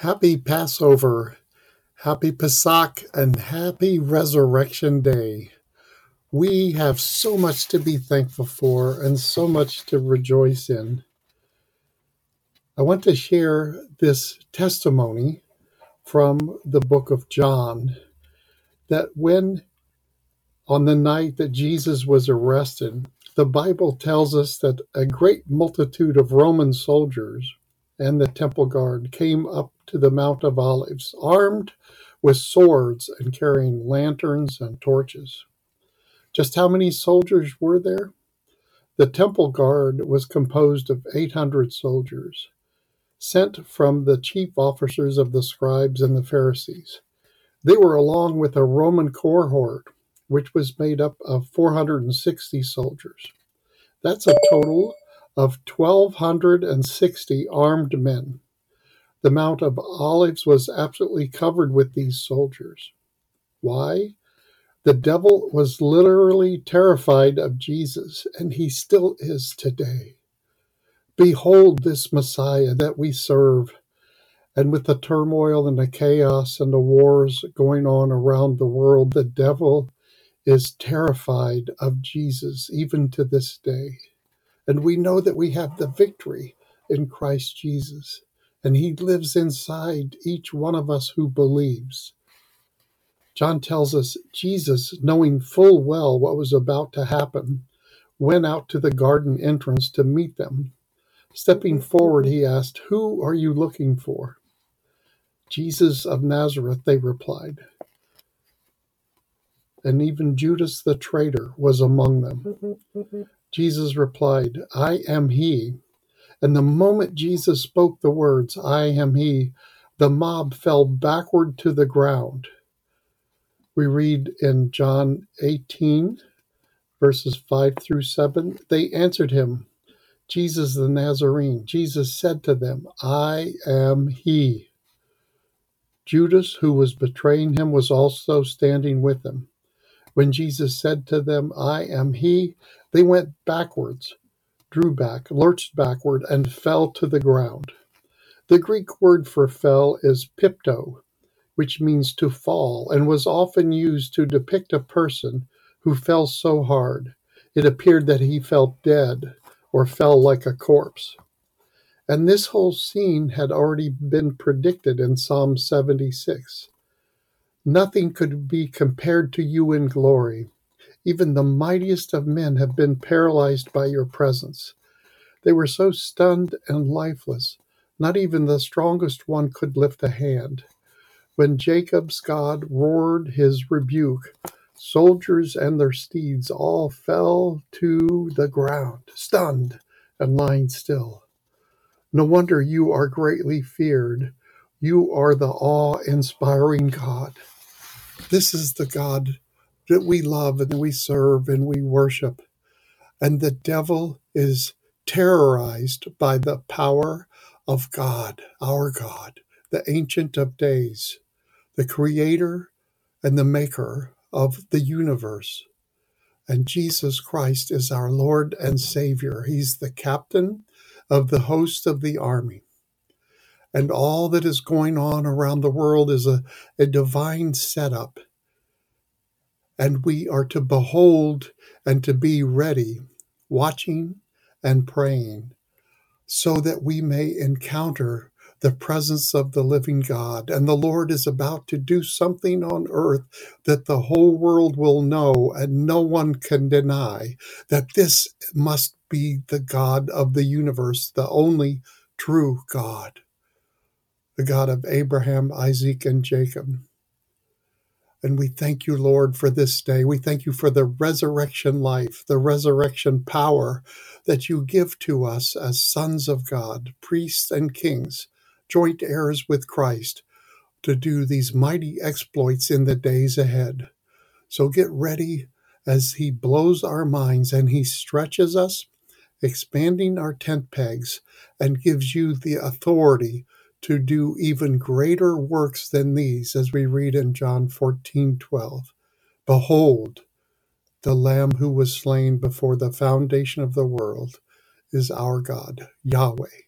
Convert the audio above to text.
Happy Passover, happy Pesach, and happy Resurrection Day. We have so much to be thankful for and so much to rejoice in. I want to share this testimony from the book of John that when on the night that Jesus was arrested, the Bible tells us that a great multitude of Roman soldiers and the temple guard came up to the Mount of Olives, armed with swords and carrying lanterns and torches. Just how many soldiers were there? The temple guard was composed of 800 soldiers, sent from the chief officers of the scribes and the Pharisees. They were along with a Roman cohort, which was made up of 460 soldiers. That's a total of 1,260 armed men. The Mount of Olives was absolutely covered with these soldiers. Why? The devil was literally terrified of Jesus, and he still is today. Behold this Messiah that we serve. And with the turmoil and the chaos and the wars going on around the world, the devil is terrified of Jesus even to this day. And we know that we have the victory in Christ Jesus and he lives inside each one of us who believes. John tells us Jesus, knowing full well what was about to happen, went out to the garden entrance to meet them. Stepping forward, he asked, Who are you looking for? Jesus of Nazareth, they replied. And even Judas the traitor was among them. Jesus replied, I am he. And the moment Jesus spoke the words, I am he, the mob fell backward to the ground. We read in John 18, verses 5 through 7. They answered him, Jesus the Nazarene. Jesus said to them, I am he. Judas, who was betraying him, was also standing with him. When Jesus said to them, I am he, they went backwards drew back, lurched backward, and fell to the ground. The Greek word for fell is pipto, which means to fall, and was often used to depict a person who fell so hard it appeared that he felt dead or fell like a corpse. And this whole scene had already been predicted in Psalm 76. Nothing could be compared to you in glory. Even the mightiest of men have been paralyzed by your presence. They were so stunned and lifeless, not even the strongest one could lift a hand. When Jacob's God roared his rebuke, soldiers and their steeds all fell to the ground, stunned and lying still. No wonder you are greatly feared. You are the awe inspiring God. This is the God that we love and we serve and we worship. And the devil is terrorized by the power of God, our God, the Ancient of Days, the Creator and the Maker of the universe. And Jesus Christ is our Lord and Savior. He's the captain of the host of the army. And all that is going on around the world is a, a divine setup and we are to behold and to be ready, watching and praying, so that we may encounter the presence of the living God. And the Lord is about to do something on earth that the whole world will know and no one can deny that this must be the God of the universe, the only true God, the God of Abraham, Isaac, and Jacob. And we thank you, Lord, for this day. We thank you for the resurrection life, the resurrection power that you give to us as sons of God, priests and kings, joint heirs with Christ, to do these mighty exploits in the days ahead. So get ready as He blows our minds and He stretches us, expanding our tent pegs, and gives you the authority to do even greater works than these, as we read in John 14 12. Behold, the Lamb who was slain before the foundation of the world is our God, Yahweh.